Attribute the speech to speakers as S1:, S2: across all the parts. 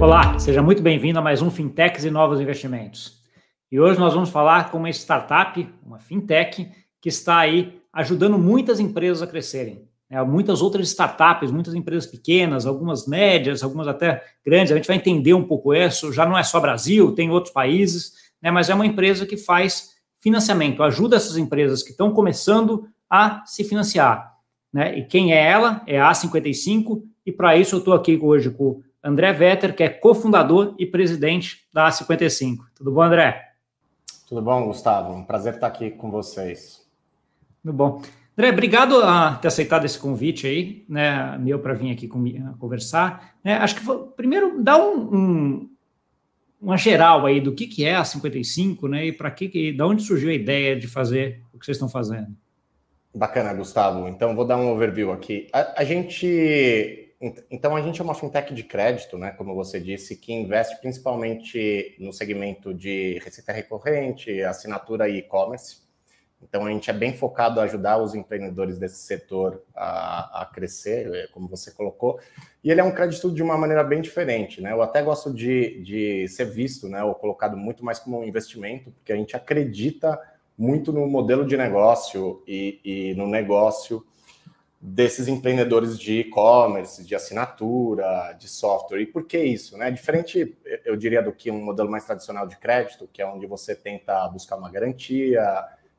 S1: Olá, seja muito bem-vindo a mais um Fintechs e Novos Investimentos. E hoje nós vamos falar com uma startup, uma fintech, que está aí ajudando muitas empresas a crescerem. É, muitas outras startups, muitas empresas pequenas, algumas médias, algumas até grandes. A gente vai entender um pouco isso. Já não é só Brasil, tem outros países, né, mas é uma empresa que faz financiamento, ajuda essas empresas que estão começando a se financiar. Né? E quem é ela? É a A55. E para isso eu estou aqui hoje com André Vetter, que é cofundador e presidente da A55. Tudo bom, André?
S2: Tudo bom, Gustavo? Um prazer estar aqui com vocês.
S1: Muito bom. André, obrigado a ter aceitado esse convite aí, né, meu para vir aqui com, conversar. Né, acho que foi, primeiro dá um, um, uma geral aí do que, que é a 55, né, e para que, que, da onde surgiu a ideia de fazer o que vocês estão fazendo.
S2: Bacana, Gustavo. Então vou dar um overview aqui. A, a gente então, a gente é uma fintech de crédito, né? Como você disse, que investe principalmente no segmento de receita recorrente, assinatura e e-commerce. Então, a gente é bem focado a ajudar os empreendedores desse setor a, a, crescer, é, como você colocou. E ele é um crédito de uma maneira bem diferente, né? Eu até gosto de, de ser visto, né? Ou colocado muito mais como um investimento, porque a gente acredita muito no modelo de negócio e, e no negócio desses empreendedores de e-commerce, de assinatura, de software. E por que isso? Né? Diferente, eu diria, do que um modelo mais tradicional de crédito, que é onde você tenta buscar uma garantia,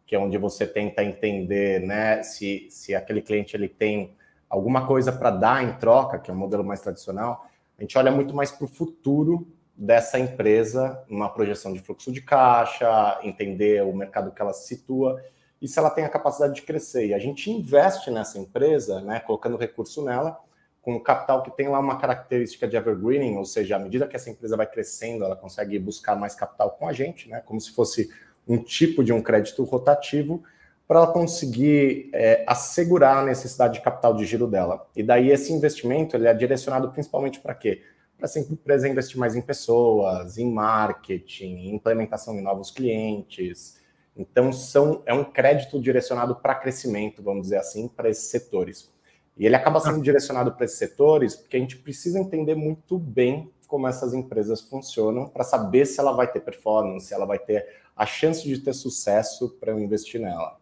S2: que é onde você tenta entender né, se, se aquele cliente ele tem alguma coisa para dar em troca, que é um modelo mais tradicional. A gente olha muito mais para o futuro dessa empresa, uma projeção de fluxo de caixa, entender o mercado que ela se situa e se ela tem a capacidade de crescer. E a gente investe nessa empresa, né, colocando recurso nela, com capital que tem lá uma característica de evergreening, ou seja, à medida que essa empresa vai crescendo, ela consegue buscar mais capital com a gente, né, como se fosse um tipo de um crédito rotativo, para ela conseguir é, assegurar a necessidade de capital de giro dela. E daí esse investimento ele é direcionado principalmente para quê? Para essa empresa investir mais em pessoas, em marketing, em implementação de novos clientes, então, são, é um crédito direcionado para crescimento, vamos dizer assim, para esses setores. E ele acaba sendo direcionado para esses setores porque a gente precisa entender muito bem como essas empresas funcionam para saber se ela vai ter performance, se ela vai ter a chance de ter sucesso para eu investir nela.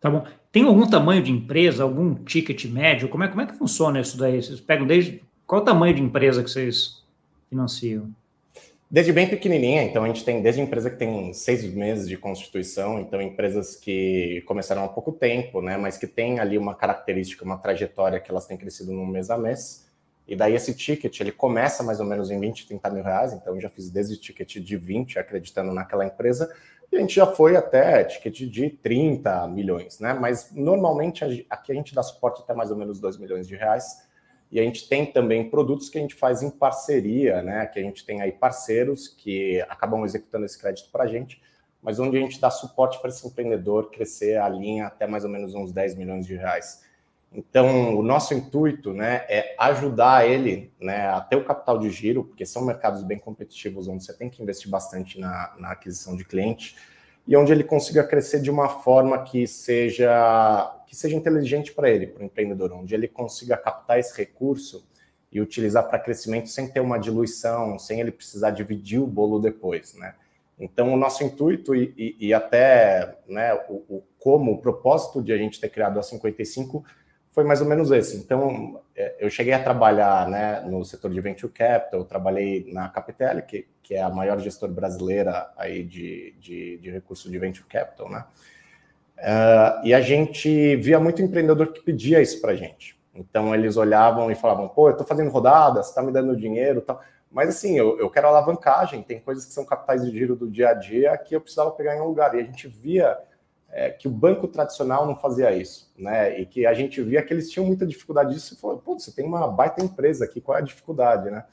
S1: Tá bom. Tem algum tamanho de empresa, algum ticket médio? Como é, como é que funciona isso daí? Vocês pegam desde. Qual o tamanho de empresa que vocês financiam?
S2: Desde bem pequenininha, então a gente tem desde empresa que tem seis meses de constituição, então empresas que começaram há pouco tempo, né, mas que tem ali uma característica, uma trajetória que elas têm crescido no mês a mês. E daí esse ticket, ele começa mais ou menos em 20, 30 mil reais, então eu já fiz desde ticket de 20, acreditando naquela empresa, e a gente já foi até ticket de 30 milhões, né, mas normalmente aqui a gente dá suporte até mais ou menos 2 milhões de reais, e a gente tem também produtos que a gente faz em parceria, né? Que a gente tem aí parceiros que acabam executando esse crédito para a gente, mas onde a gente dá suporte para esse empreendedor crescer a linha até mais ou menos uns 10 milhões de reais. Então, o nosso intuito né, é ajudar ele né, a ter o capital de giro, porque são mercados bem competitivos, onde você tem que investir bastante na, na aquisição de cliente, e onde ele consiga crescer de uma forma que seja que seja inteligente para ele, para o empreendedor, onde ele consiga captar esse recurso e utilizar para crescimento sem ter uma diluição, sem ele precisar dividir o bolo depois, né? Então, o nosso intuito e, e, e até né, o, o, como, o propósito de a gente ter criado a 55 foi mais ou menos esse. Então, eu cheguei a trabalhar né, no setor de Venture Capital, trabalhei na Capital, que, que é a maior gestora brasileira aí de, de, de recursos de Venture Capital, né? Uh, e a gente via muito empreendedor que pedia isso para gente. Então eles olhavam e falavam: pô, eu estou fazendo rodada, você está me dando dinheiro, tal. Mas assim, eu, eu quero alavancagem. Tem coisas que são capitais de giro do dia a dia que eu precisava pegar em um lugar. E a gente via é, que o banco tradicional não fazia isso, né? E que a gente via que eles tinham muita dificuldade disso. E falou: pô, você tem uma baita empresa aqui, qual é a dificuldade, né?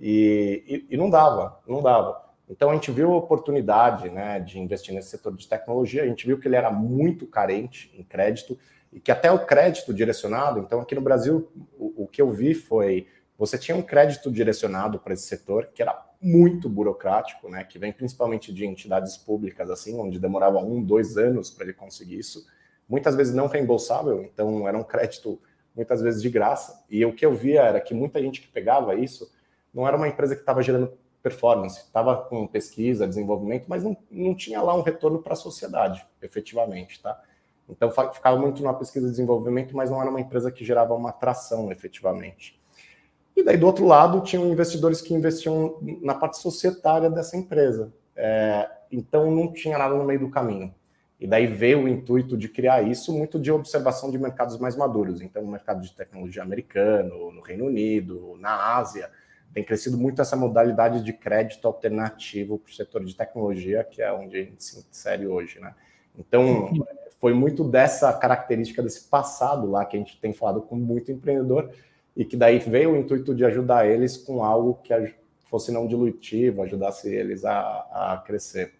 S2: E, e, e não dava, não dava. Então a gente viu a oportunidade né, de investir nesse setor de tecnologia, a gente viu que ele era muito carente em crédito e que até o crédito direcionado, então aqui no Brasil o, o que eu vi foi você tinha um crédito direcionado para esse setor que era muito burocrático, né, que vem principalmente de entidades públicas assim, onde demorava um, dois anos para ele conseguir isso, muitas vezes não reembolsável, então era um crédito muitas vezes de graça. E o que eu via era que muita gente que pegava isso não era uma empresa que estava gerando performance, estava com pesquisa, desenvolvimento, mas não, não tinha lá um retorno para a sociedade, efetivamente, tá? Então ficava muito na pesquisa e desenvolvimento, mas não era uma empresa que gerava uma atração efetivamente. E daí do outro lado tinham investidores que investiam na parte societária dessa empresa. É, então não tinha nada no meio do caminho. E daí veio o intuito de criar isso muito de observação de mercados mais maduros. Então, no mercado de tecnologia americano, no Reino Unido, na Ásia, tem crescido muito essa modalidade de crédito alternativo para o setor de tecnologia, que é onde a gente se insere hoje, né? Então, foi muito dessa característica desse passado lá que a gente tem falado com muito empreendedor e que daí veio o intuito de ajudar eles com algo que fosse não dilutivo, ajudasse eles a, a crescer.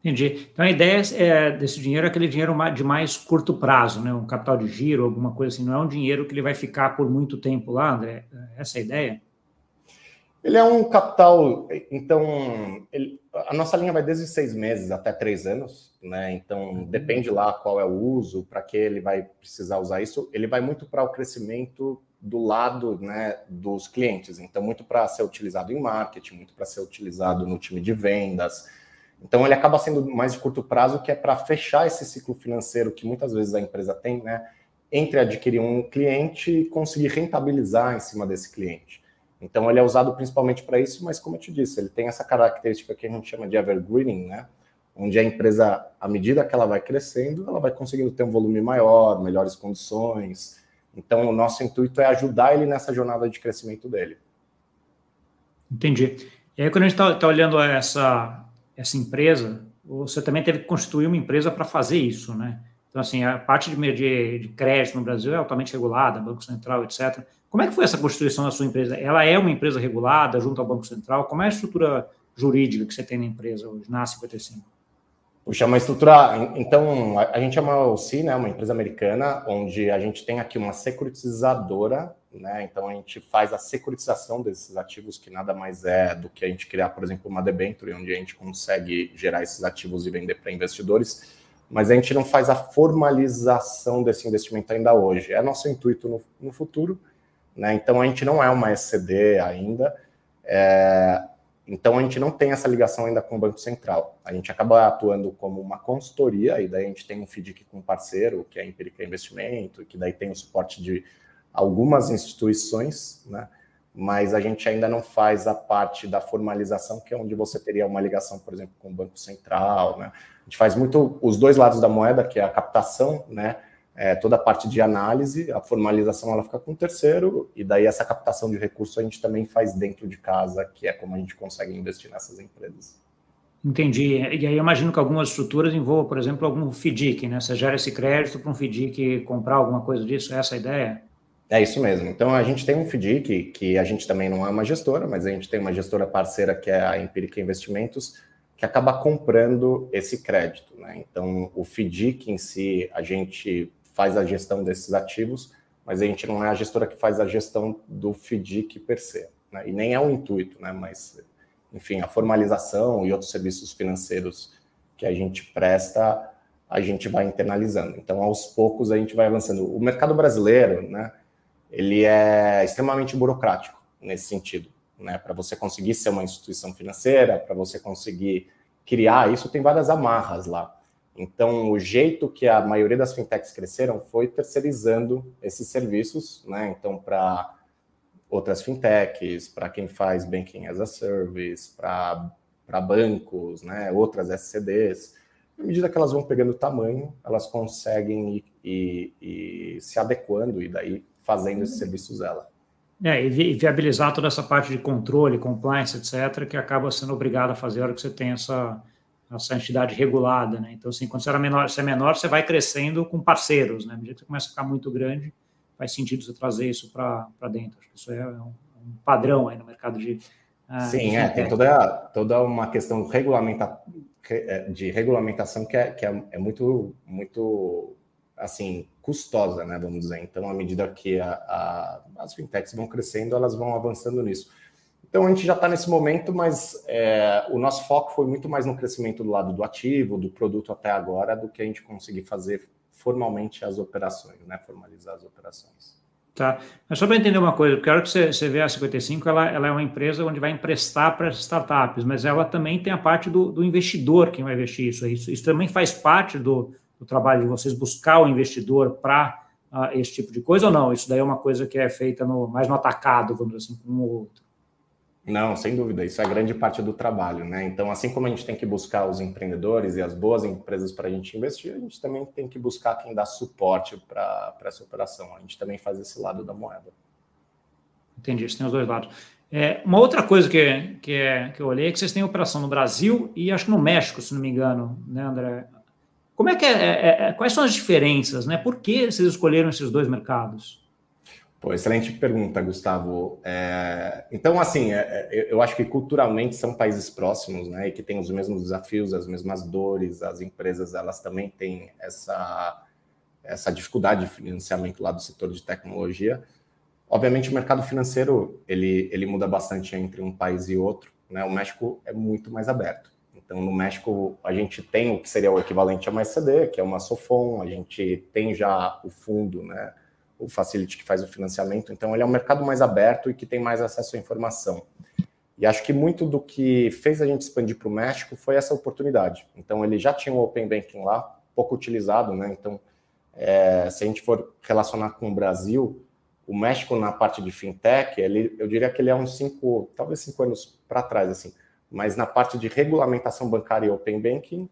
S1: Entendi. Então a ideia é, desse dinheiro é aquele dinheiro de mais curto prazo, né? Um capital de giro, alguma coisa assim. Não é um dinheiro que ele vai ficar por muito tempo lá, André? Essa é a ideia?
S2: Ele é um capital, então ele, a nossa linha vai desde seis meses até três anos, né? Então uhum. depende lá qual é o uso, para que ele vai precisar usar isso. Ele vai muito para o crescimento do lado né, dos clientes, então muito para ser utilizado em marketing, muito para ser utilizado no time de vendas. Então ele acaba sendo mais de curto prazo, que é para fechar esse ciclo financeiro que muitas vezes a empresa tem, né? Entre adquirir um cliente e conseguir rentabilizar em cima desse cliente. Então ele é usado principalmente para isso, mas como eu te disse, ele tem essa característica que a gente chama de evergreening, né? Onde a empresa, à medida que ela vai crescendo, ela vai conseguindo ter um volume maior, melhores condições. Então o nosso intuito é ajudar ele nessa jornada de crescimento dele.
S1: Entendi. E aí quando a gente está tá olhando essa essa empresa, você também teve que constituir uma empresa para fazer isso, né? Então, assim, a parte de, de, de crédito no Brasil é altamente regulada, Banco Central, etc. Como é que foi essa constituição da sua empresa? Ela é uma empresa regulada junto ao Banco Central? Como é a estrutura jurídica que você tem na empresa hoje, na 55?
S2: Puxa, uma estrutura. Então, a gente é uma OC, né, uma empresa americana, onde a gente tem aqui uma securitizadora, né? Então a gente faz a securitização desses ativos, que nada mais é do que a gente criar, por exemplo, uma debenture, onde a gente consegue gerar esses ativos e vender para investidores mas a gente não faz a formalização desse investimento ainda hoje. É nosso intuito no, no futuro, né? Então a gente não é uma SCD ainda, é, então a gente não tem essa ligação ainda com o Banco Central. A gente acaba atuando como uma consultoria, e daí a gente tem um FDIC com um parceiro, que é a Empirica Investimento, que daí tem o suporte de algumas instituições, né? Mas a gente ainda não faz a parte da formalização, que é onde você teria uma ligação, por exemplo, com o Banco Central, né? A gente faz muito os dois lados da moeda, que é a captação, né? É, toda a parte de análise, a formalização ela fica com o terceiro, e daí essa captação de recursos a gente também faz dentro de casa, que é como a gente consegue investir nessas empresas.
S1: Entendi. E aí eu imagino que algumas estruturas envolvam, por exemplo, algum FDIC, né? Você gera esse crédito para um FDIC comprar alguma coisa disso, é essa a ideia?
S2: É isso mesmo. Então a gente tem um FDIC, que a gente também não é uma gestora, mas a gente tem uma gestora parceira que é a Empirica Investimentos, que acaba comprando esse crédito. Né? Então o FDIC em si, a gente faz a gestão desses ativos, mas a gente não é a gestora que faz a gestão do FDIC per se, né? e nem é o intuito, né? mas, enfim, a formalização e outros serviços financeiros que a gente presta, a gente vai internalizando. Então, aos poucos, a gente vai avançando. O mercado brasileiro, né, ele é extremamente burocrático nesse sentido. Né? Para você conseguir ser uma instituição financeira, para você conseguir criar isso, tem várias amarras lá. Então, o jeito que a maioria das fintechs cresceram foi terceirizando esses serviços, né? Então, para outras fintechs, para quem faz banking as a service, para bancos, né? Outras SCDs. À medida que elas vão pegando tamanho, elas conseguem ir, ir, ir se adequando e daí fazendo esses serviços dela.
S1: É, e viabilizar toda essa parte de controle, compliance, etc., que acaba sendo obrigado a fazer a hora que você tem essa, essa entidade regulada, né? Então, assim, quando você, era menor, você é menor, você vai crescendo com parceiros, né? À medida que você começa a ficar muito grande, faz sentido você trazer isso para dentro. Acho que isso é um, um padrão aí no mercado de.
S2: Uh, Sim, de é, tem toda, toda uma questão regulamenta, é, de regulamentação que, é, que é, é, muito, muito, assim, custosa, né? Vamos dizer. Então, à medida que a, a, as fintechs vão crescendo, elas vão avançando nisso. Então a gente já está nesse momento, mas é, o nosso foco foi muito mais no crescimento do lado do ativo, do produto até agora, do que a gente conseguir fazer formalmente as operações, né? Formalizar as operações.
S1: Tá, mas só para entender uma coisa, porque a hora que você, você vê a 55, ela, ela é uma empresa onde vai emprestar para startups, mas ela também tem a parte do, do investidor que vai investir isso. isso. Isso também faz parte do, do trabalho de vocês buscar o investidor para uh, ah, esse tipo de coisa ou não? Isso daí é uma coisa que é feita no, mais no atacado, vamos dizer assim, com ou outro.
S2: Não, sem dúvida, isso é grande parte do trabalho, né? Então, assim como a gente tem que buscar os empreendedores e as boas empresas para a gente investir, a gente também tem que buscar quem dá suporte para essa operação. A gente também faz esse lado da moeda.
S1: Entendi, isso tem os dois lados. É, uma outra coisa que, que, é, que eu olhei é que vocês têm operação no Brasil e acho que no México, se não me engano, né, André? Como é que é, é, é quais são as diferenças, né? Por que vocês escolheram esses dois mercados?
S2: Pô, excelente pergunta, Gustavo. É, então, assim, é, é eu acho que culturalmente são países próximos, né, e que têm os mesmos desafios, as mesmas dores. As empresas, elas também têm essa essa dificuldade de financiamento lá do setor de tecnologia. Obviamente, o mercado financeiro ele ele muda bastante entre um país e outro. Né? O México é muito mais aberto. Então, no México, a gente tem o que seria o equivalente a uma ECD, que é uma SOFOM, a gente tem já o fundo, né? O Facility que faz o financiamento. Então, ele é um mercado mais aberto e que tem mais acesso à informação. E acho que muito do que fez a gente expandir para o México foi essa oportunidade. Então, ele já tinha o Open Banking lá, pouco utilizado, né? Então, é, se a gente for relacionar com o Brasil, o México na parte de fintech, ele, eu diria que ele é uns cinco, talvez cinco anos para trás, assim. Mas na parte de regulamentação bancária e Open Banking,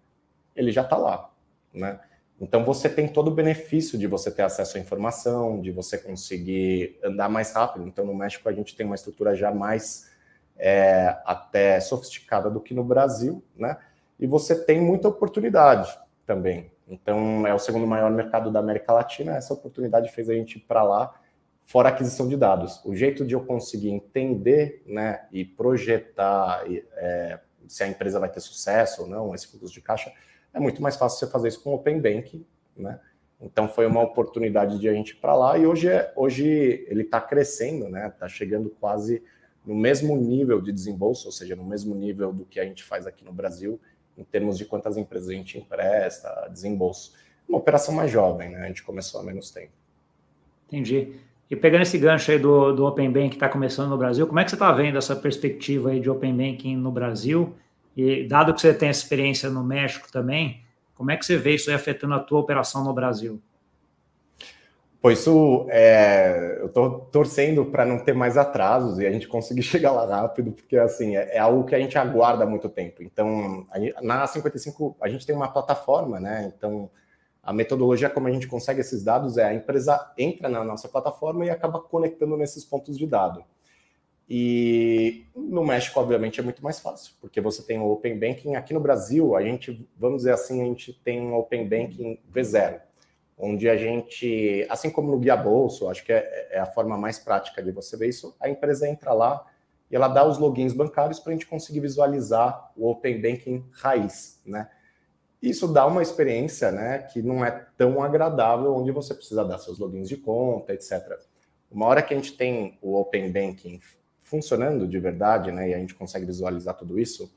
S2: ele já está lá, né? Então você tem todo o benefício de você ter acesso à informação, de você conseguir andar mais rápido. Então no México a gente tem uma estrutura já mais é, até sofisticada do que no Brasil, né? E você tem muita oportunidade também. Então é o segundo maior mercado da América Latina. Essa oportunidade fez a gente ir para lá, fora a aquisição de dados. O jeito de eu conseguir entender, né, e projetar é, se a empresa vai ter sucesso ou não, esse fluxo de caixa é muito mais fácil você fazer isso com o Open Bank, né? Então foi uma oportunidade de a gente ir para lá e hoje, é, hoje ele está crescendo, né? Está chegando quase no mesmo nível de desembolso, ou seja, no mesmo nível do que a gente faz aqui no Brasil, em termos de quantas empresas a gente empresta, desembolso. Uma operação mais jovem, né? A gente começou há menos tempo.
S1: Entendi. E pegando esse gancho aí do, do Open Bank que está começando no Brasil, como é que você está vendo essa perspectiva aí de Open Banking no Brasil? E dado que você tem experiência no México também, como é que você vê isso afetando a tua operação no Brasil?
S2: Pois é, eu estou torcendo para não ter mais atrasos e a gente conseguir chegar lá rápido, porque assim é, é algo que a gente aguarda há muito tempo. Então, a, na 55 a gente tem uma plataforma, né? Então, a metodologia como a gente consegue esses dados é a empresa entra na nossa plataforma e acaba conectando nesses pontos de dado. E no México, obviamente, é muito mais fácil, porque você tem o Open Banking. Aqui no Brasil, a gente, vamos dizer assim, a gente tem um Open Banking V0, onde a gente, assim como no Guia Bolso, acho que é, é a forma mais prática de você ver isso, a empresa entra lá e ela dá os logins bancários para a gente conseguir visualizar o Open Banking raiz, né? Isso dá uma experiência, né, que não é tão agradável, onde você precisa dar seus logins de conta, etc. Uma hora que a gente tem o Open Banking funcionando de verdade, né, e a gente consegue visualizar tudo isso,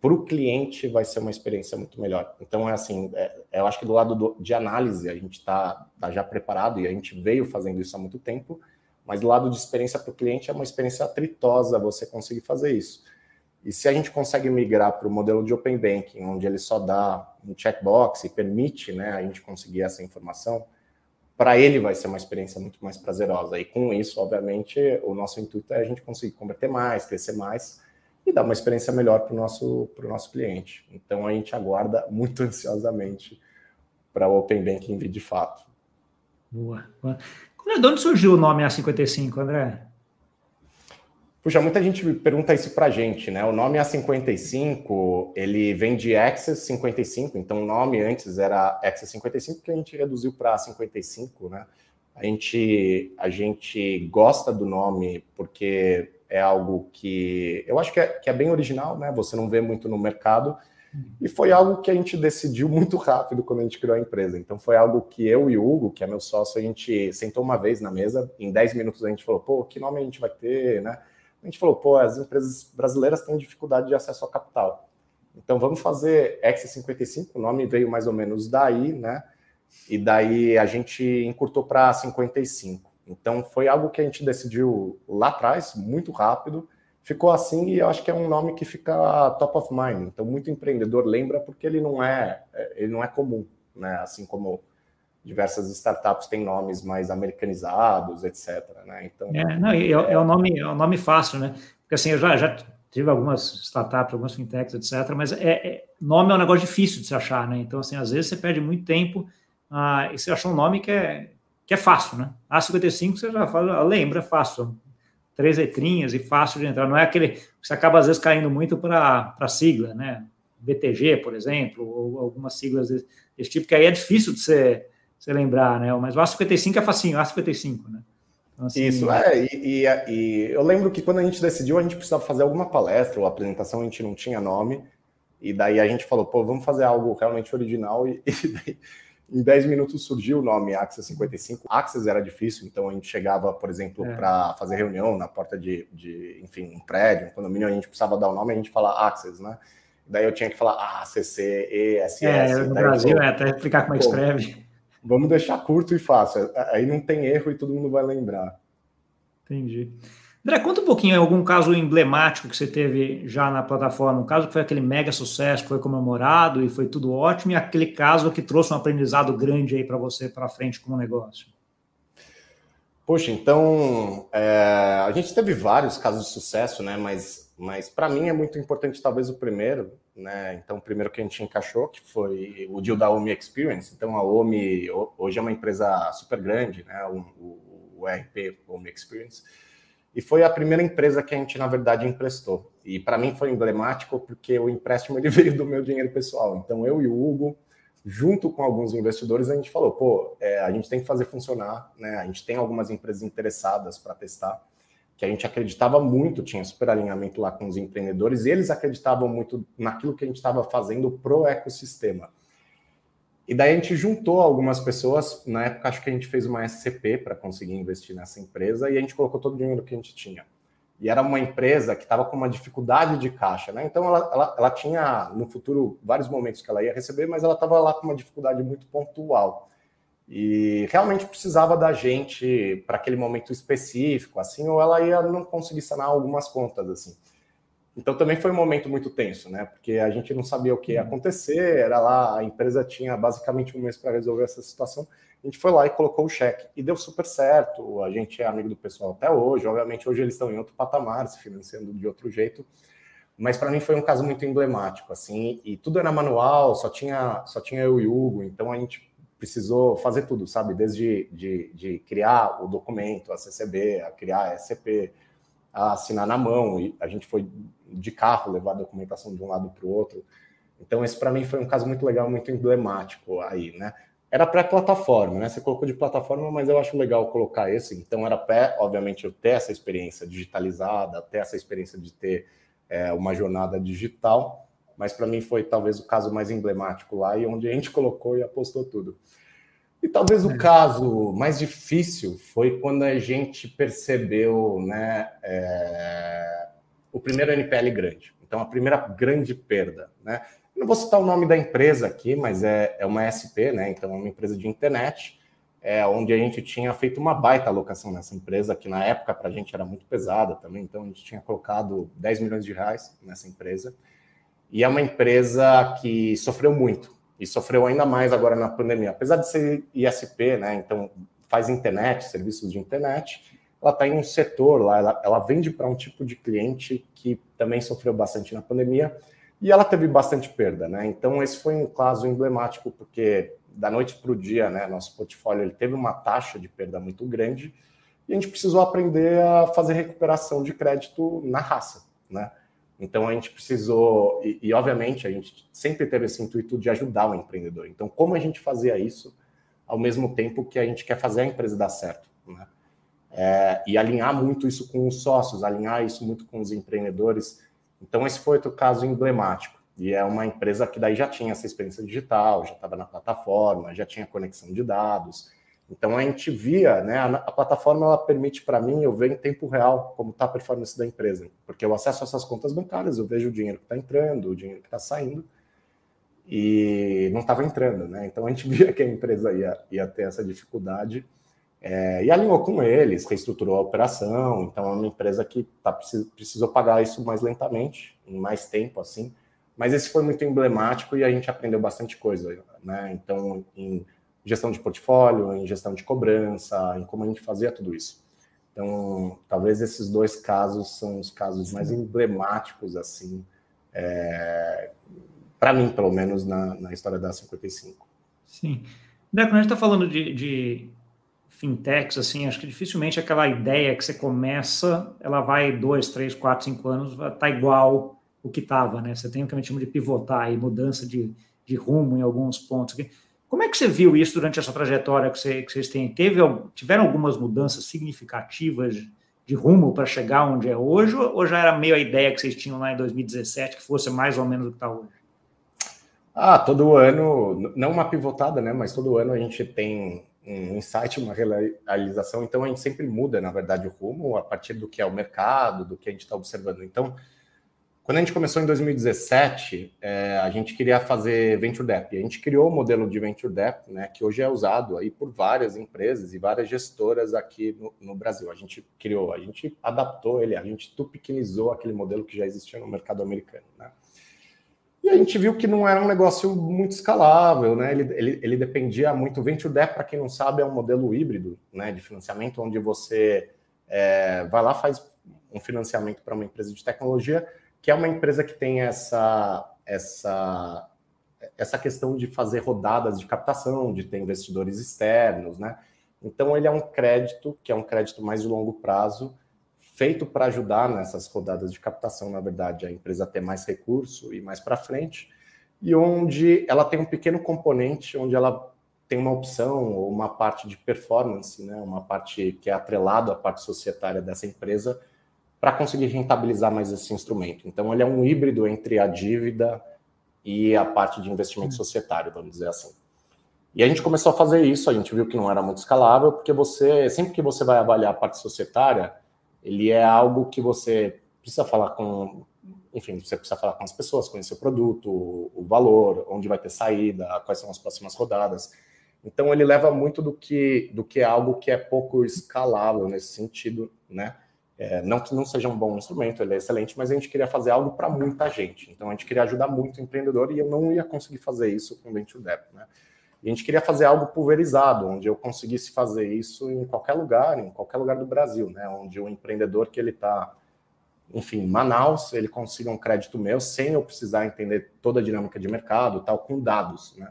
S2: para o cliente vai ser uma experiência muito melhor. Então, é assim, é, eu acho que do lado do, de análise a gente está tá já preparado e a gente veio fazendo isso há muito tempo, mas do lado de experiência para o cliente é uma experiência atritosa você conseguir fazer isso. E se a gente consegue migrar para o modelo de Open Banking, onde ele só dá um checkbox e permite né, a gente conseguir essa informação, para ele vai ser uma experiência muito mais prazerosa. E com isso, obviamente, o nosso intuito é a gente conseguir converter mais, crescer mais e dar uma experiência melhor para o nosso, nosso cliente. Então a gente aguarda muito ansiosamente para o Open Banking vir de fato.
S1: Boa. Boa. De onde surgiu o nome A55, André?
S2: Puxa, muita gente pergunta isso para gente, né? O nome A55, ele vem de Access 55, então o nome antes era Access 55, que a gente reduziu para A55, né? A gente, a gente gosta do nome porque é algo que eu acho que é, que é bem original, né? Você não vê muito no mercado. E foi algo que a gente decidiu muito rápido quando a gente criou a empresa. Então foi algo que eu e o Hugo, que é meu sócio, a gente sentou uma vez na mesa, em 10 minutos a gente falou, pô, que nome a gente vai ter, né? A gente falou, pô, as empresas brasileiras têm dificuldade de acesso ao capital. Então vamos fazer X55, o nome veio mais ou menos daí, né? E daí a gente encurtou para 55. Então foi algo que a gente decidiu lá atrás, muito rápido, ficou assim e eu acho que é um nome que fica top of mind. Então muito empreendedor lembra porque ele não é, é ele não é comum, né? Assim como diversas startups têm nomes mais americanizados, etc. Né?
S1: Então é, não, é, é, um nome é um nome fácil, né? Porque assim eu já, já tive algumas startups, algumas fintechs, etc. Mas é, é, nome é um negócio difícil de se achar, né? Então assim às vezes você perde muito tempo ah, e você achou um nome que é que é fácil, né? A55 você já fala, lembra, fácil três letrinhas e fácil de entrar. Não é aquele. Você acaba, às vezes, caindo muito para a sigla, né? BTG, por exemplo, ou algumas siglas desse, desse, tipo, que aí é difícil de você, você lembrar, né? Mas o A55 é facinho, A55, né?
S2: Então, assim, Isso, é, e, e, e, eu lembro que quando a gente decidiu, a gente precisava fazer alguma palestra ou apresentação, a gente não tinha nome, e daí a gente falou, pô, vamos fazer algo realmente original, e, e daí em 10 minutos surgiu o nome Axis 55. Axis era difícil, então a gente chegava, por exemplo, é. para fazer reunião na porta de, de, enfim, um prédio, um condomínio, a gente precisava dar o nome, a gente fala Axis, né? Daí eu tinha que falar ACC, ESS.
S1: É, no Brasil, falou, é, até explicar como é que escreve.
S2: Vamos deixar curto e fácil, aí não tem erro e todo mundo vai lembrar.
S1: Entendi. André, conta um pouquinho algum caso emblemático que você teve já na plataforma, um caso que foi aquele mega sucesso, que foi comemorado e foi tudo ótimo, e aquele caso que trouxe um aprendizado grande aí para você para frente como negócio.
S2: Poxa, então é, a gente teve vários casos de sucesso, né? Mas, mas para mim é muito importante talvez o primeiro, né? Então o primeiro que a gente encaixou que foi o deal da Omi Experience. Então a Omi hoje é uma empresa super grande, né? O, o, o ERP Omi Experience e foi a primeira empresa que a gente, na verdade, emprestou. E para mim foi emblemático porque o empréstimo ele veio do meu dinheiro pessoal. Então eu e o Hugo, junto com alguns investidores, a gente falou: pô, é, a gente tem que fazer funcionar, né? A gente tem algumas empresas interessadas para testar, que a gente acreditava muito, tinha super alinhamento lá com os empreendedores, e eles acreditavam muito naquilo que a gente estava fazendo pro ecossistema. E daí a gente juntou algumas pessoas, na época acho que a gente fez uma SCP para conseguir investir nessa empresa e a gente colocou todo o dinheiro que a gente tinha. E era uma empresa que estava com uma dificuldade de caixa, né? Então ela, ela, ela, tinha no futuro vários momentos que ela ia receber, mas ela estava lá com uma dificuldade muito pontual. E realmente precisava da gente para aquele momento específico, assim, ou ela ia não conseguir sanar algumas contas, assim. Então também foi um momento muito tenso, né? Porque a gente não sabia o que ia acontecer, era lá, a empresa tinha basicamente um mês para resolver essa situação. A gente foi lá e colocou o cheque e deu super certo. A gente é amigo do pessoal até hoje. Obviamente, hoje eles estão em outro patamar, se financiando de outro jeito. Mas para mim foi um caso muito emblemático, assim, e tudo era manual, só tinha, só tinha eu e o Hugo, então a gente precisou fazer tudo, sabe? Desde de, de criar o documento, a CCB, a criar a SCP, a assinar na mão, e a gente foi de carro levar a documentação de um lado para o outro. Então, esse para mim foi um caso muito legal, muito emblemático aí, né? Era pré-plataforma, né? Você colocou de plataforma, mas eu acho legal colocar esse. Então, era pré, obviamente, eu ter essa experiência digitalizada, ter essa experiência de ter é, uma jornada digital, mas para mim foi talvez o caso mais emblemático lá e onde a gente colocou e apostou tudo. E talvez o é. caso mais difícil foi quando a gente percebeu né, é, o primeiro NPL grande. Então, a primeira grande perda. Né? não vou citar o nome da empresa aqui, mas é, é uma SP, né? então é uma empresa de internet, é, onde a gente tinha feito uma baita alocação nessa empresa, que na época para a gente era muito pesada também, então a gente tinha colocado 10 milhões de reais nessa empresa. E é uma empresa que sofreu muito, e sofreu ainda mais agora na pandemia. Apesar de ser ISP, né? Então faz internet, serviços de internet, ela está em um setor lá, ela, ela vende para um tipo de cliente que também sofreu bastante na pandemia e ela teve bastante perda, né? Então esse foi um caso emblemático porque da noite para o dia, né? Nosso portfólio ele teve uma taxa de perda muito grande e a gente precisou aprender a fazer recuperação de crédito na raça, né? Então a gente precisou, e, e, obviamente a gente sempre teve esse intuito de ajudar o empreendedor. Então, como a gente fazia isso ao mesmo tempo que a gente quer fazer a empresa dar certo, né? É, e alinhar muito isso com os sócios, alinhar isso muito com os empreendedores. Então, esse foi outro caso emblemático. E é uma empresa que daí já tinha essa experiência digital, já estava na plataforma, já tinha conexão de dados, então a gente via, né, a, a plataforma ela permite para mim eu ver em tempo real como está a performance da empresa, porque eu acesso essas contas bancárias, eu vejo o dinheiro que está entrando, o dinheiro que está saindo e não estava entrando, né? Então a gente via que a empresa ia, ia ter essa dificuldade É, e alinhou com eles, reestruturou a operação, então é uma empresa que tá, precisou pagar isso mais lentamente, em mais tempo, assim, mas esse foi muito emblemático e a gente aprendeu bastante coisa, né? Então, em gestão de portfólio, em gestão de cobrança, em como a gente fazia tudo isso. Então, talvez esses dois casos são os casos mais emblemáticos, assim, é, para mim, pelo menos, na, na história da 55.
S1: Sim. Né, quando a gente está falando de, de fintechs, assim, acho que dificilmente aquela ideia que você começa, ela vai dois, três, quatro, cinco anos, tá igual o que estava, né? Você tem o que a gente chama de pivotar e mudança de, de rumo em alguns pontos. Como é que você viu isso durante essa trajetória que, você, que vocês têm? Teve, tiveram algumas mudanças significativas de rumo para chegar onde é hoje, ou já era meio a ideia que vocês tinham lá em 2017, que fosse mais ou menos o que está hoje?
S2: Ah, todo ano, não uma pivotada, né? Mas todo ano a gente tem um insight, uma realização. Então a gente sempre muda, na verdade, o rumo a partir do que é o mercado, do que a gente está observando. Então, quando a gente começou em 2017, é, a gente queria fazer Venture Debt. A gente criou o modelo de Venture Debt, né, que hoje é usado aí por várias empresas e várias gestoras aqui no, no, Brasil. A gente criou, a gente adaptou ele, a gente tupiquinizou aquele modelo que já existia no mercado americano. Né? E a gente viu que não era um negócio muito escalável, né? Ele, ele, ele dependia muito. Venture Debt, para quem não sabe, é um modelo híbrido né, de financiamento, onde você é, vai lá, faz um financiamento para uma empresa de tecnologia, que é uma empresa que tem essa, essa, essa questão de fazer rodadas de captação, de ter investidores externos, né? Então, ele é um crédito, que é um crédito mais de longo prazo, feito para ajudar nessas rodadas de captação, na verdade, a empresa ter mais recurso e mais para frente, e onde ela tem um pequeno componente onde ela tem uma opção ou uma parte de performance, né, uma parte que é atrelado à parte societária dessa empresa para conseguir rentabilizar mais esse instrumento. Então, ele é um híbrido entre a dívida e a parte de investimento societário, vamos dizer assim. E a gente começou a fazer isso, a gente viu que não era muito escalável, porque você, sempre que você vai avaliar a parte societária, ele é algo que você precisa falar com, enfim, você precisa falar com as pessoas, conhecer o produto, o valor, onde vai ter saída, quais são as próximas rodadas. Então ele leva muito do que do que é algo que é pouco escalável nesse sentido, né? É, não que não seja um bom instrumento, ele é excelente, mas a gente queria fazer algo para muita gente. Então a gente queria ajudar muito o empreendedor e eu não ia conseguir fazer isso com o Venture Debt, né? E a gente queria fazer algo pulverizado, onde eu conseguisse fazer isso em qualquer lugar, em qualquer lugar do Brasil, né? Onde o empreendedor que ele está, enfim, Manaus, ele consiga um crédito meu sem eu precisar entender toda a dinâmica de mercado, tal, com dados, né?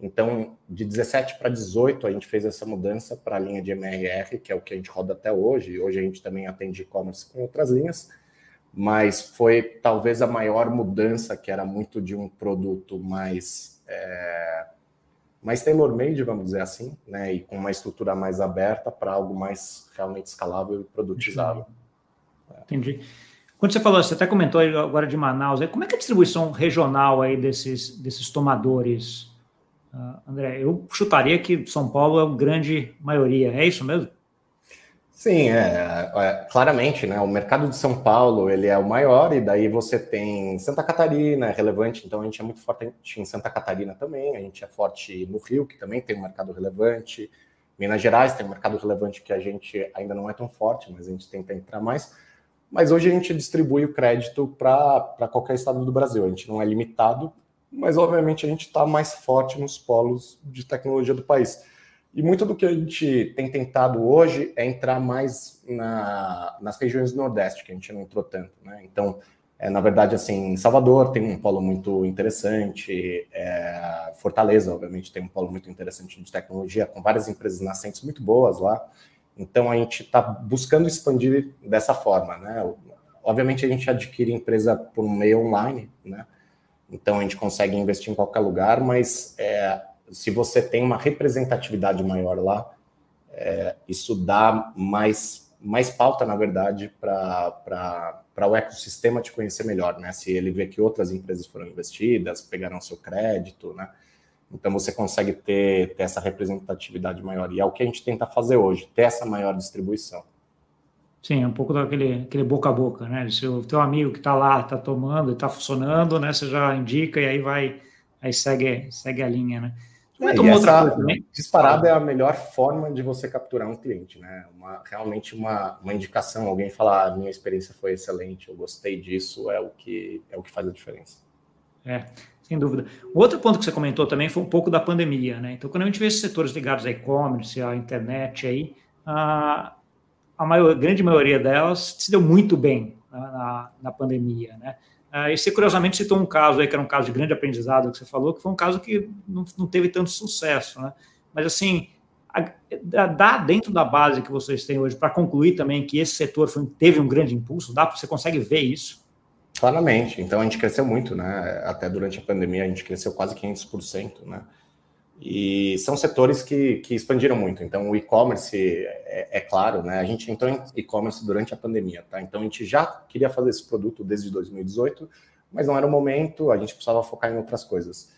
S2: Então, de 17 para 18, a gente fez essa mudança para a linha de MRR, que é o que a gente roda até hoje. Hoje a gente também atende e-commerce com outras linhas, mas foi talvez a maior mudança, que era muito de um produto mais é, mais tailor-made, vamos dizer assim, né, e com uma estrutura mais aberta para algo mais realmente escalável e produtizável.
S1: Entendi. Quando você falou, você até comentou agora de Manaus, como é que é a distribuição regional aí desses, desses tomadores, uh, André? Eu chutaria que São Paulo é a grande maioria, é isso mesmo?
S2: Sim, é, é, claramente, né? O mercado de São Paulo ele é o maior e daí você tem Santa Catarina, é relevante. Então a gente é muito forte em Santa Catarina também. A gente é forte no Rio, que também tem um mercado relevante. Minas Gerais tem um mercado relevante que a gente ainda não é tão forte, mas a gente tenta entrar mais. Mas hoje a gente distribui o crédito para qualquer estado do Brasil. A gente não é limitado, mas obviamente a gente está mais forte nos polos de tecnologia do país. E muito do que a gente tem tentado hoje é entrar mais na, nas regiões do Nordeste, que a gente não entrou tanto. Né? Então, é, na verdade, assim, Salvador tem um polo muito interessante, é, Fortaleza, obviamente, tem um polo muito interessante de tecnologia, com várias empresas nascentes muito boas lá. Então, a gente está buscando expandir dessa forma. Né? Obviamente, a gente adquire empresa por meio online, né? Então a gente consegue investir em qualquer lugar, mas é, se você tem uma representatividade maior lá, é, isso dá mais, mais pauta, na verdade, para o ecossistema te conhecer melhor, né? Se ele vê que outras empresas foram investidas, pegaram seu crédito, né? Então você consegue ter, ter essa representatividade maior. E é o que a gente tenta fazer hoje, ter essa maior distribuição.
S1: Sim, é um pouco daquele aquele boca a boca, né? Se o teu amigo que está lá está tomando e está funcionando, né? Você já indica e aí vai, aí segue, segue a linha, né?
S2: É, e essa disparada é a melhor forma de você capturar um cliente, né? Uma, realmente uma, uma indicação, alguém falar, ah, minha experiência foi excelente, eu gostei disso, é o que é o que faz a diferença.
S1: É, sem dúvida. O outro ponto que você comentou também foi um pouco da pandemia, né? Então, quando a gente vê esses setores ligados a e-commerce, à internet aí, a, a maior, grande maioria delas se deu muito bem na, na pandemia, né? Uh, e você, curiosamente, citou um caso aí, que era um caso de grande aprendizado que você falou, que foi um caso que não, não teve tanto sucesso, né? Mas, assim, dá dentro da base que vocês têm hoje para concluir também que esse setor foi, teve um grande impulso? Dá? Você consegue ver isso?
S2: Claramente. Então, a gente cresceu muito, né? Até durante a pandemia, a gente cresceu quase 500%, né? E são setores que, que expandiram muito. Então, o e-commerce, é, é, claro, né? A gente entrou em e-commerce durante a pandemia, tá? Então, a gente já queria fazer esse produto desde 2018, mas não era o momento, a gente precisava focar em outras coisas.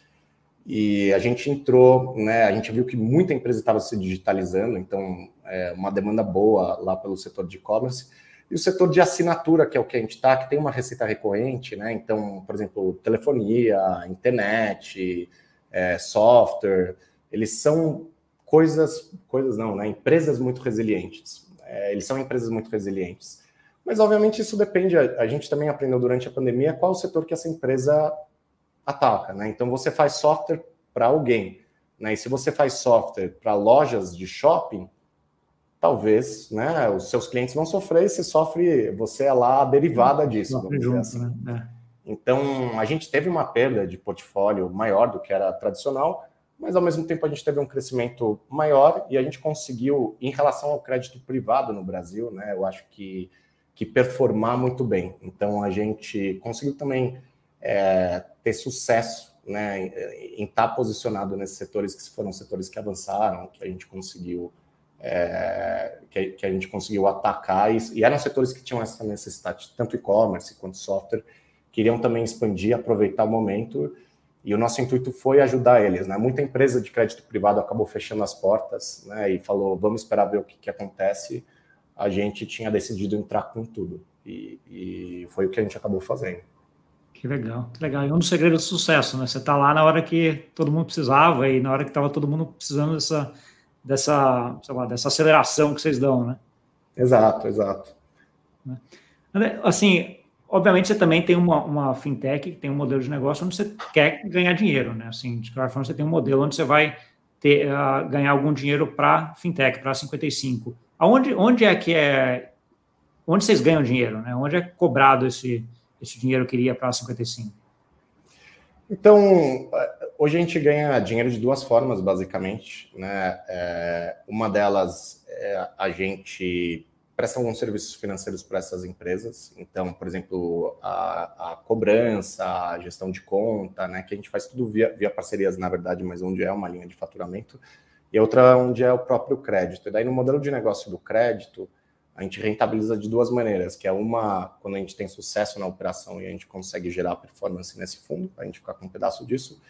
S2: E a gente entrou, né? A gente viu que muita empresa estava se digitalizando, então, é uma demanda boa lá pelo setor de e-commerce. E o setor de assinatura, que é o que a gente está, que tem uma receita recorrente, né? Então, por exemplo, telefonia, internet é, software, eles são coisas, coisas não, né? Empresas muito resilientes. É, eles são empresas muito resilientes. Mas, obviamente, isso depende. A, a, gente também aprendeu durante a pandemia qual o setor que essa empresa ataca, né? Então, você faz software para alguém, né? E se você faz software para lojas de shopping, talvez, né? Os seus clientes vão sofrer e se sofre, você é lá a derivada disso. Vamos junto, assim. né? É. Então, a gente teve uma perda de portfólio maior do que era tradicional, mas ao mesmo tempo a gente teve um crescimento maior e a gente conseguiu, em relação ao crédito privado no Brasil, né, eu acho que, que performar muito bem. Então, a gente conseguiu também é, ter sucesso né, em estar posicionado nesses setores que foram setores que avançaram, que a gente conseguiu. É, que, que, a gente conseguiu atacar e, e eram setores que tinham essa necessidade, tanto e-commerce quanto software, queriam também expandir, aproveitar o momento, e o nosso intuito foi ajudar eles. Né? Muita empresa de crédito privado acabou fechando as portas né? e falou: vamos esperar ver o que, que acontece. A gente tinha decidido entrar com tudo, e, e foi o que a gente acabou fazendo.
S1: Que legal, que legal. E um dos segredos do sucesso, né? Você está lá na hora que todo mundo precisava e na hora que estava todo mundo precisando dessa, dessa, sei lá, dessa aceleração que vocês dão, né?
S2: Exato, exato.
S1: Né? Assim, Obviamente, você também tem uma, uma fintech que tem um modelo de negócio onde você quer ganhar dinheiro, né? Assim, de qualquer forma, você tem um modelo onde você vai ter, uh, ganhar algum dinheiro para fintech, para 55. Aonde, onde é que é. Onde vocês ganham dinheiro, né? Onde é cobrado esse, esse dinheiro que iria para 55?
S2: Então, hoje a gente ganha dinheiro de duas formas, basicamente. Né? É, uma delas é a gente prestam alguns serviços financeiros para essas empresas. Então, por exemplo, a, a, cobrança, a gestão de conta, né, que a gente faz tudo via, via parcerias, na verdade, mas onde é uma linha de faturamento, e outra onde é o próprio crédito. E daí, no modelo de negócio do crédito, a gente rentabiliza de duas maneiras, que é uma, quando a gente tem sucesso na operação e a gente consegue gerar performance nesse fundo, a gente ficar com um pedaço disso,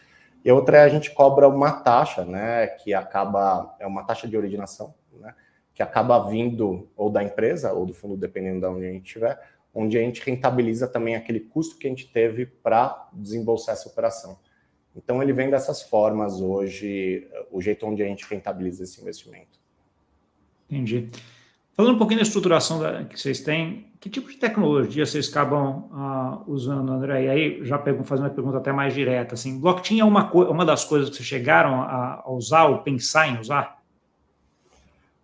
S2: e a outra é a gente cobra uma taxa, né, que acaba, é uma taxa de originação, né, que acaba vindo ou da empresa ou do fundo, dependendo de onde a gente estiver, onde a gente rentabiliza também aquele custo que a gente teve para desembolsar essa operação. Então, ele vem dessas formas hoje, o jeito onde a gente rentabiliza esse investimento.
S1: Entendi. Falando um pouquinho da estruturação da, que vocês têm, que tipo de tecnologia vocês acabam uh, usando, André? E aí, já pego, fazer uma pergunta até mais direta. Assim, blockchain é uma, uma das coisas que vocês chegaram a, a usar ou pensar em usar?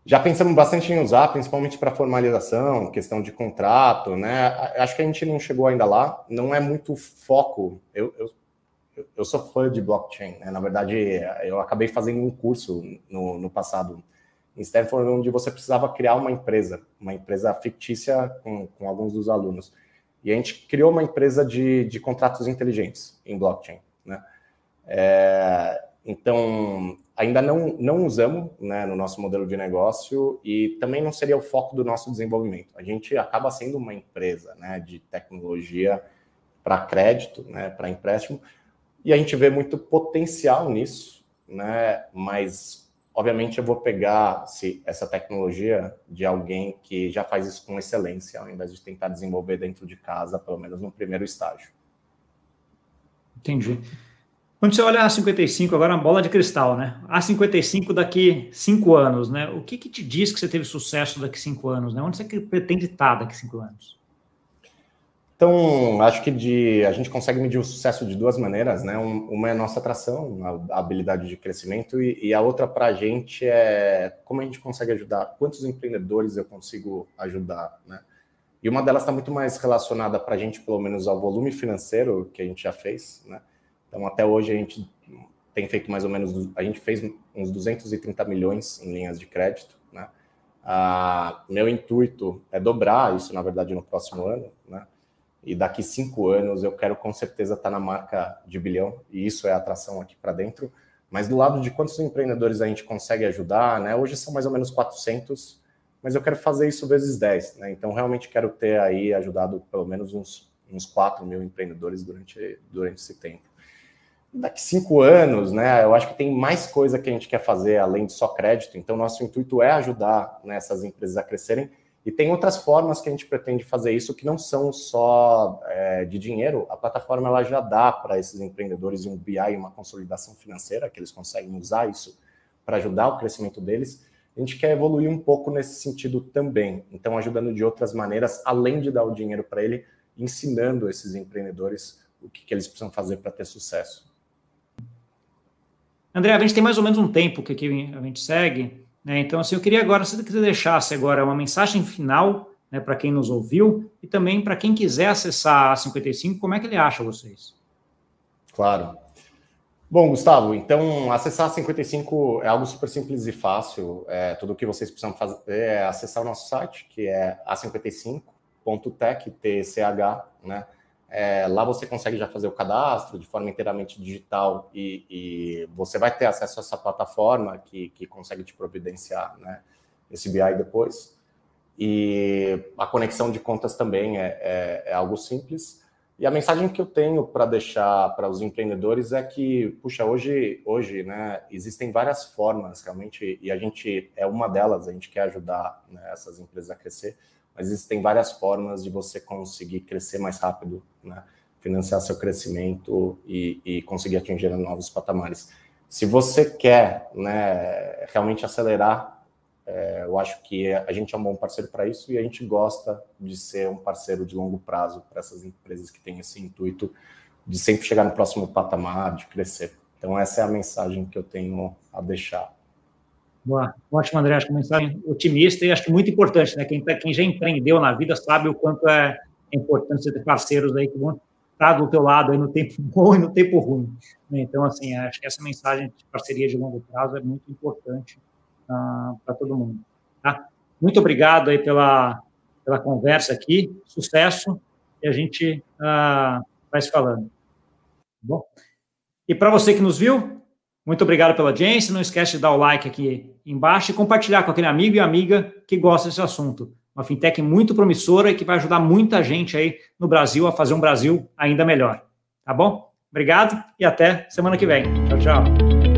S2: Já pensamos bastante em usar, principalmente para formalização, questão de contrato, né? Acho que a gente não chegou ainda lá. Não é muito foco. Eu, eu, eu sou fã de blockchain, né? Na verdade, eu acabei fazendo um curso no, no passado em Stanford, onde você precisava criar uma empresa, uma empresa fictícia com, com alguns dos alunos. E a gente criou uma empresa de, de contratos inteligentes em blockchain, né? É, então, ainda não, não usamos né, no nosso modelo de negócio e também não seria o foco do nosso desenvolvimento. A gente acaba sendo uma empresa né, de tecnologia para crédito, né, para empréstimo, e a gente vê muito potencial nisso, né, mas obviamente eu vou pegar se, essa tecnologia de alguém que já faz isso com excelência, ao invés de tentar desenvolver dentro de casa, pelo menos no primeiro estágio.
S1: Entendi. Quando você olha a 55, agora uma bola de cristal, né? A 55 daqui cinco anos, né? O que, que te diz que você teve sucesso daqui cinco anos, né? Onde você pretende estar daqui cinco anos?
S2: Então, acho que de, a gente consegue medir o sucesso de duas maneiras, né? uma é a nossa atração, a habilidade de crescimento, e, e a outra para a gente é como a gente consegue ajudar, quantos empreendedores eu consigo ajudar, né? E uma delas está muito mais relacionada para a gente, pelo menos, ao volume financeiro que a gente já fez, né? Então, até hoje a gente tem feito mais ou menos, a gente fez uns 230 milhões em linhas de crédito, né? Ah, meu intuito é dobrar isso, na verdade, no próximo ano, né? E daqui cinco anos eu quero com certeza estar tá na marca de bilhão, e isso é atração aqui para dentro. Mas do lado de quantos empreendedores a gente consegue ajudar, né? Hoje são mais ou menos 400, mas eu quero fazer isso vezes 10, né? Então realmente quero ter aí ajudado pelo menos uns, uns 4 mil empreendedores durante, durante esse tempo daqui cinco anos, né? Eu acho que tem mais coisa que a gente quer fazer além de só crédito. Então, nosso intuito é ajudar né, empresas a crescerem. E tem outras formas que a gente pretende fazer isso que não são só é, de dinheiro. A plataforma ela já dá para esses empreendedores um BI, uma consolidação financeira, que eles conseguem usar isso para ajudar o crescimento deles. A gente quer evoluir um pouco nesse sentido também. Então, ajudando de outras maneiras, além de dar o dinheiro para ele, ensinando esses empreendedores o que, que eles precisam fazer para ter sucesso.
S1: André, a gente tem mais ou menos um tempo que aqui a gente segue, né? Então, assim, eu queria agora, se você deixasse agora uma mensagem final né, para quem nos ouviu e também para quem quiser acessar a 55, como é que ele acha vocês?
S2: Claro. Bom, Gustavo, então acessar a 55 é algo super simples e fácil. É, tudo o que vocês precisam fazer é acessar o nosso site, que é a55.tech, T-C-H, né? É, lá você consegue já fazer o cadastro de forma inteiramente digital e, e, você vai ter acesso a essa plataforma que, que consegue te providenciar né, esse BI depois. E a conexão de contas também é, é, é algo simples. E a mensagem que eu tenho para deixar para os empreendedores é que, puxa, hoje, hoje né, existem várias formas realmente, e a gente é uma delas, a gente quer ajudar né, essas empresas a crescer mas existem várias formas de você conseguir crescer mais rápido, né? financiar seu crescimento e, e conseguir atingir novos patamares. Se você quer né, realmente acelerar, é, eu acho que a gente é um bom parceiro para isso e a gente gosta de ser um parceiro de longo prazo para essas empresas que têm esse intuito de sempre chegar no próximo patamar, de crescer. Então, essa é a mensagem que eu tenho a deixar.
S1: Boa. Ótimo, André. Acho que uma mensagem otimista e acho que muito importante, né? Quem, tá, quem já empreendeu na vida sabe o quanto é importante ter parceiros aí que vão estar do teu lado aí no tempo bom e no tempo ruim. Né? Então, assim, acho que essa mensagem de parceria de longo prazo é muito importante ah, para todo mundo. Tá? Muito obrigado aí pela, pela conversa aqui. Sucesso e a gente uh, vai se falando. Tá bom? E para você que nos viu, muito obrigado pela audiência. Não esquece de dar o like aqui embaixo e compartilhar com aquele amigo e amiga que gosta desse assunto. Uma fintech muito promissora e que vai ajudar muita gente aí no Brasil a fazer um Brasil ainda melhor. Tá bom? Obrigado e até semana que vem. Tchau, tchau.